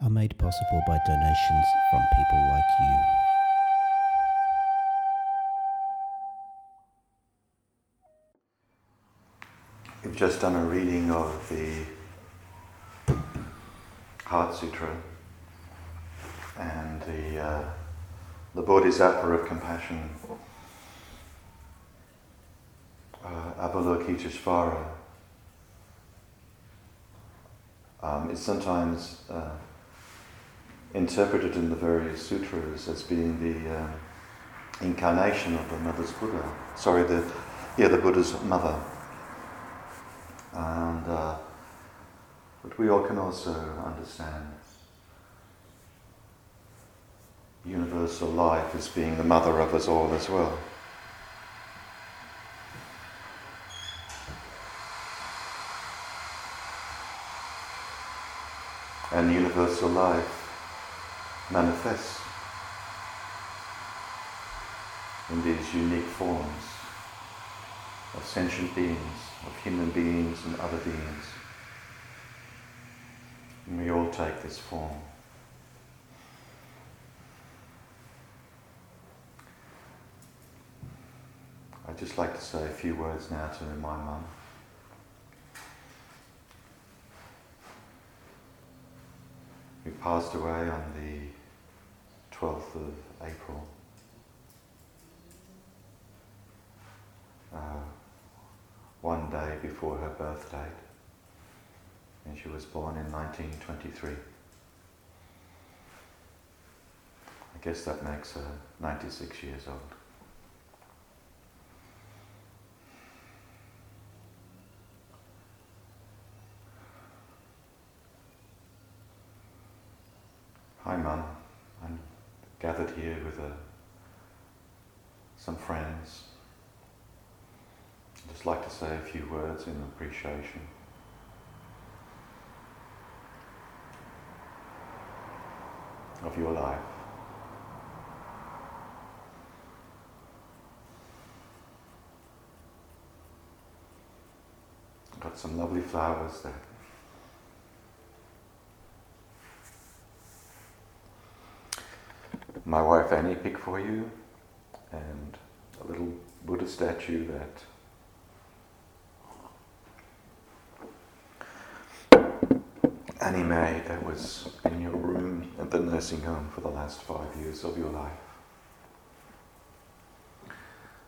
are made possible by donations from people like you. We've just done a reading of the Heart Sutra and the, uh, the Bodhisattva of Compassion, uh, Avalokiteshvara. Um, is sometimes uh, interpreted in the various sutras as being the uh, incarnation of the mother's Buddha. Sorry, the yeah, the Buddha's mother. And uh, but we all can also understand universal life as being the mother of us all as well. And universal life manifests in these unique forms of sentient beings, of human beings and other beings. And we all take this form. I'd just like to say a few words now to my mum. who passed away on the 12th of April. Uh, one day before her birth date. And she was born in 1923. I guess that makes her 96 years old. Hi, Mum. Gathered here with uh, some friends. I'd just like to say a few words in appreciation. Of your life. Got some lovely flowers there. My wife Annie picked for you, and a little Buddha statue that Annie made that was in your room at the nursing home for the last five years of your life.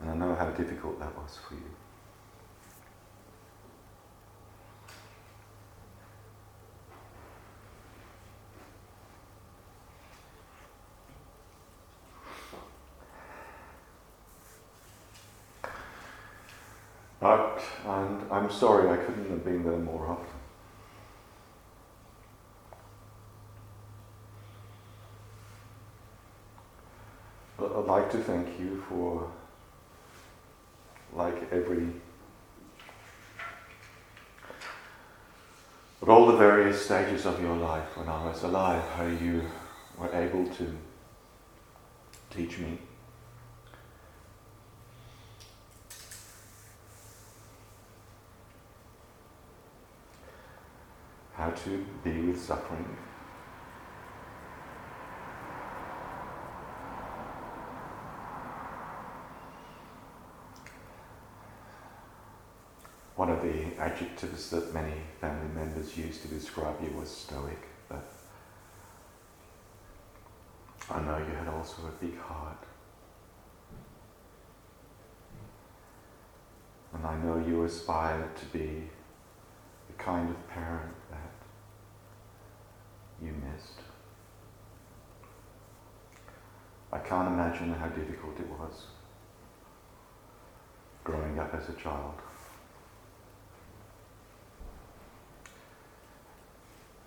And I know how difficult that was for you. But, and I'm sorry I couldn't have been there more often. But I'd like to thank you for, like every, but all the various stages of your life when I was alive, how you were able to teach me to be with suffering. One of the adjectives that many family members used to describe you was stoic, but I know you had also a big heart. And I know you aspired to be the kind of parent that you missed. I can't imagine how difficult it was growing up as a child.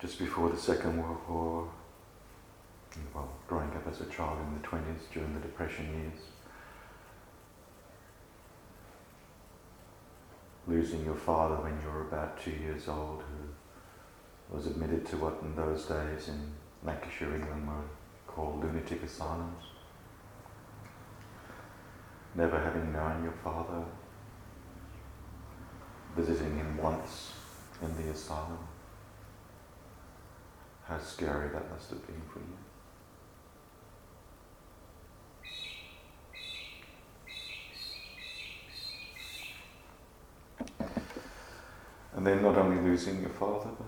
Just before the Second World War, well, growing up as a child in the 20s during the Depression years. Losing your father when you were about two years old, who was admitted to what in those days in Lancashire, England were called lunatic asylums. Never having known your father, visiting him once in the asylum. How scary that must have been for you. And then not only losing your father, but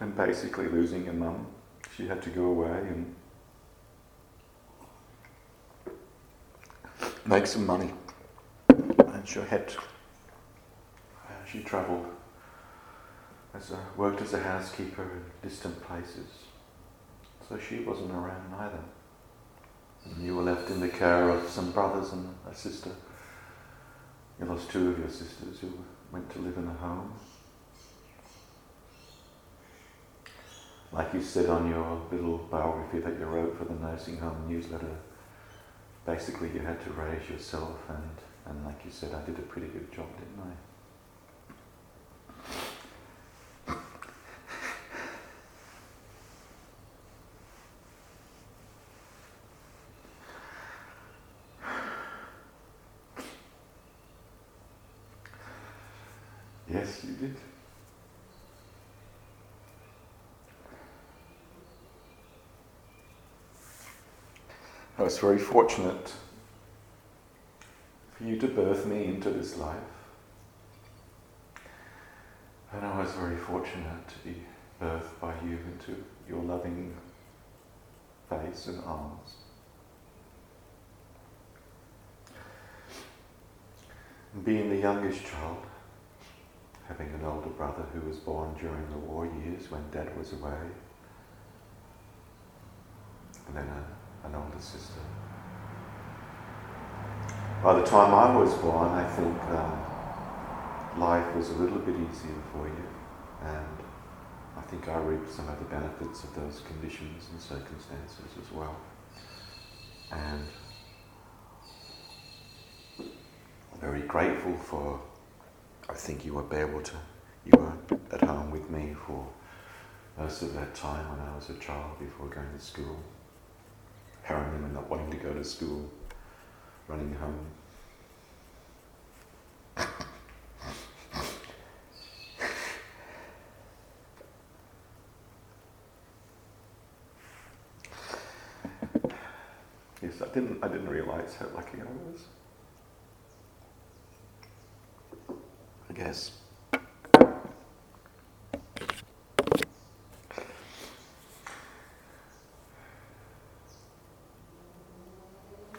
and basically losing your mum. She had to go away and make some money. And she had uh, she travelled as a, worked as a housekeeper in distant places. So she wasn't around either. And you were left in the care of some brothers and a sister. You lost two of your sisters who went to live in a home. Like you said on your little biography that you wrote for the nursing home newsletter, basically you had to raise yourself and, and like you said, I did a pretty good job, didn't I? Yes, you did. Oh, I was very fortunate for you to birth me into this life. And I was very fortunate to be birthed by you into your loving face and arms. And being the youngest child, having an older brother who was born during the war years when dad was away, and then a, an older sister. By the time I was born, I think um, life was a little bit easier for you, and I think I reaped some of the benefits of those conditions and circumstances as well. And I'm very grateful for I think you were able to, you were at home with me for most of that time when I was a child before going to school. Harrowing and not wanting to go to school, running home. yes, I didn't I didn't realise how lucky I was. I guess.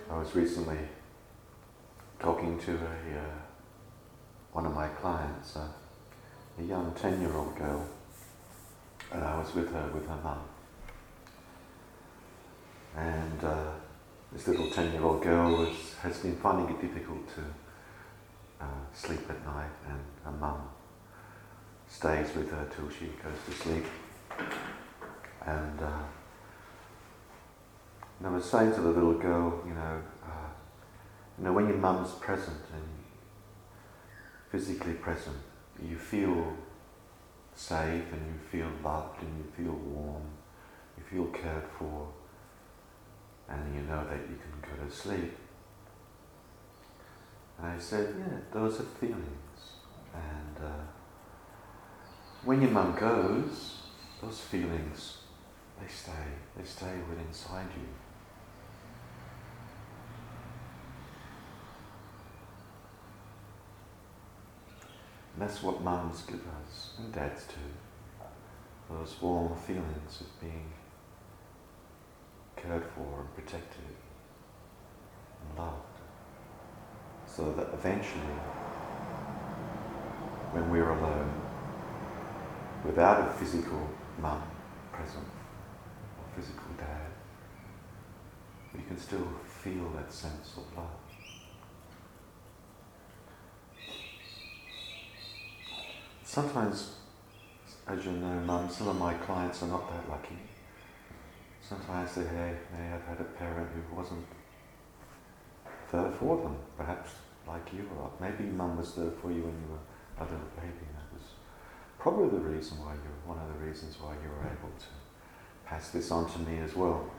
I recently talking to a uh, one of my clients, uh, a young ten-year-old girl, and I was with her with her mum. And uh, this little ten-year-old girl was, has been finding it difficult to uh, sleep at night, and her mum stays with her till she goes to sleep. And, and I was saying to the little girl, you know, you know, when your mum's present and physically present, you feel safe and you feel loved and you feel warm, you feel cared for, and you know that you can go to sleep. And I said, yeah, those are feelings. And uh, when your mum goes, those feelings, they stay. They stay within inside you. That's what mums give us, and dads too. Those warm feelings of being cared for and protected and loved so that eventually, when we're alone, without a physical mum present, or physical dad, we can still feel that sense of love. Sometimes as you know, Mum, some of my clients are not that lucky. Sometimes they may have had a parent who wasn't there for them, perhaps like you or maybe Mum was there for you when you were a little baby. That was probably the reason why you, one of the reasons why you were able to pass this on to me as well.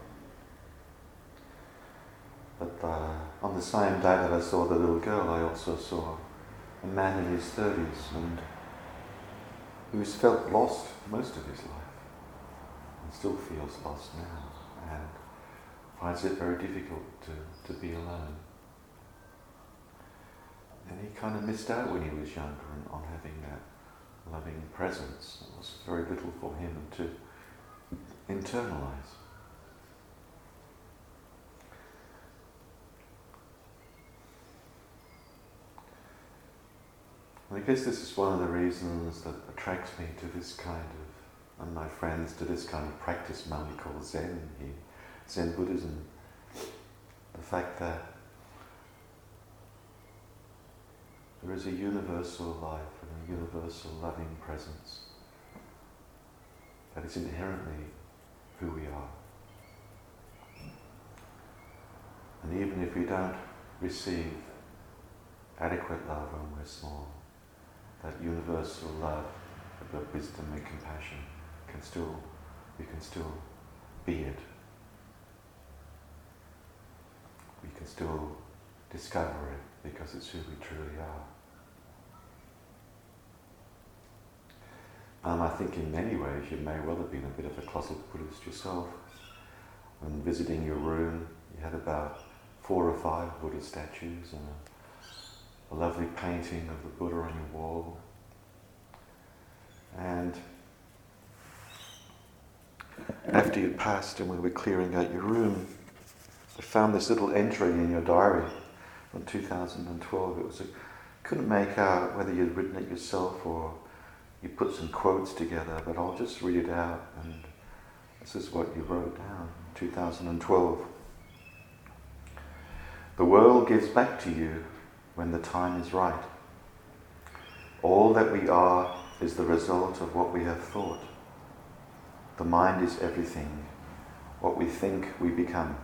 But uh, on the same day that I saw the little girl, I also saw a man in his 30s and who's felt lost most of his life and still feels lost now and finds it very difficult to, to be alone. And he kind of missed out when he was younger on having that loving presence. It was very little for him to internalize. Guess this is one of the reasons that attracts me to this kind of, and my friends, to this kind of practice Mum we call Zen here, Zen Buddhism. The fact that there is a universal life and a universal loving presence that is inherently who we are. And even if we don't receive adequate love when we're small, that universal love, that wisdom and compassion can still, we can still be it. We can still discover it because it's who we truly are. Um, I think in many ways you may well have been a bit of a closet Buddhist yourself. When visiting your room, you had about four or five Buddha statues and a a lovely painting of the Buddha on your wall. And after you'd passed and we were clearing out your room, I found this little entry in your diary from 2012. It was a, couldn't make out whether you'd written it yourself or you put some quotes together, but I'll just read it out. And this is what you wrote down, 2012. The world gives back to you when the time is right. All that we are is the result of what we have thought. The mind is everything. What we think, we become.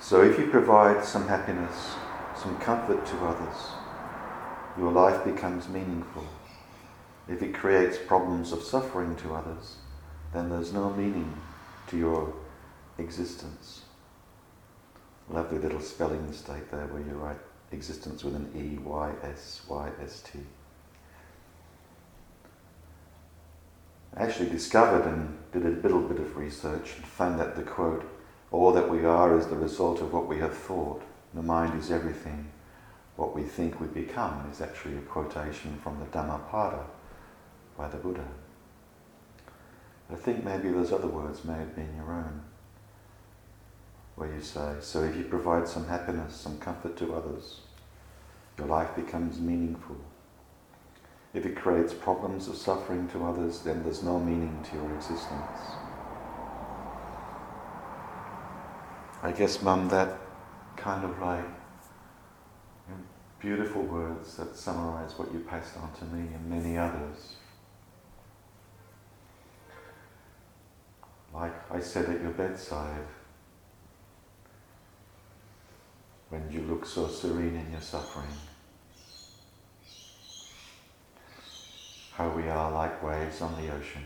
So if you provide some happiness, some comfort to others, your life becomes meaningful. If it creates problems of suffering to others, then there's no meaning to your existence. Lovely little spelling mistake there where you write existence with an E Y S Y S T. I actually discovered and did a little bit of research and found that the quote, all that we are is the result of what we have thought. The mind is everything. What we think we become is actually a quotation from the Dhammapada by the Buddha. I think maybe those other words may have been your own you say, so if you provide some happiness, some comfort to others, your life becomes meaningful. If it creates problems of suffering to others, then there's no meaning to your existence. I guess, Mum, that kind of like beautiful words that summarize what you passed on to me and many others. Like I said at your bedside, when you look so serene in your suffering. How we are like waves on the ocean.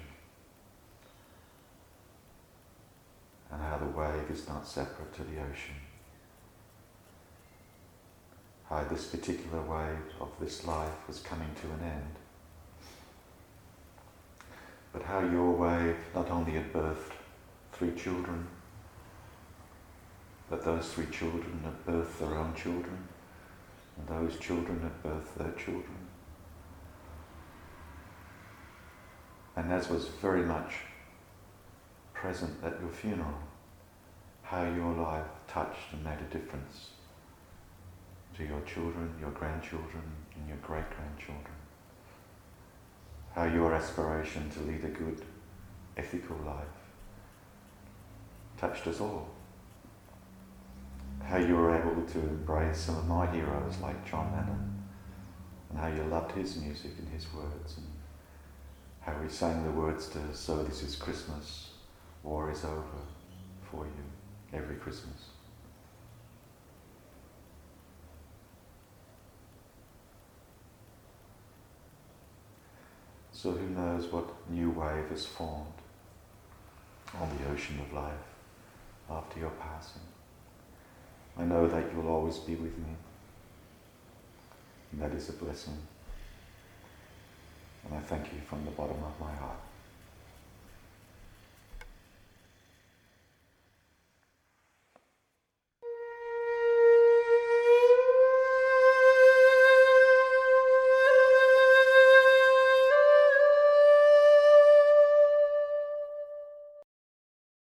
And how the wave is not separate to the ocean. How this particular wave of this life was coming to an end. But how your wave not only had birthed three children, that those three children had birthed their own children, and those children had birthed their children. And as was very much present at your funeral, how your life touched and made a difference to your children, your grandchildren, and your great grandchildren. How your aspiration to lead a good, ethical life touched us all how you were able to embrace some of my heroes like John Lennon, and how you loved his music and his words, and how we sang the words to So This Is Christmas, War is Over for you every Christmas. So who knows what new wave has formed on the ocean of life after your passing. I know that you'll always be with me. And that is a blessing. And I thank you from the bottom of my heart.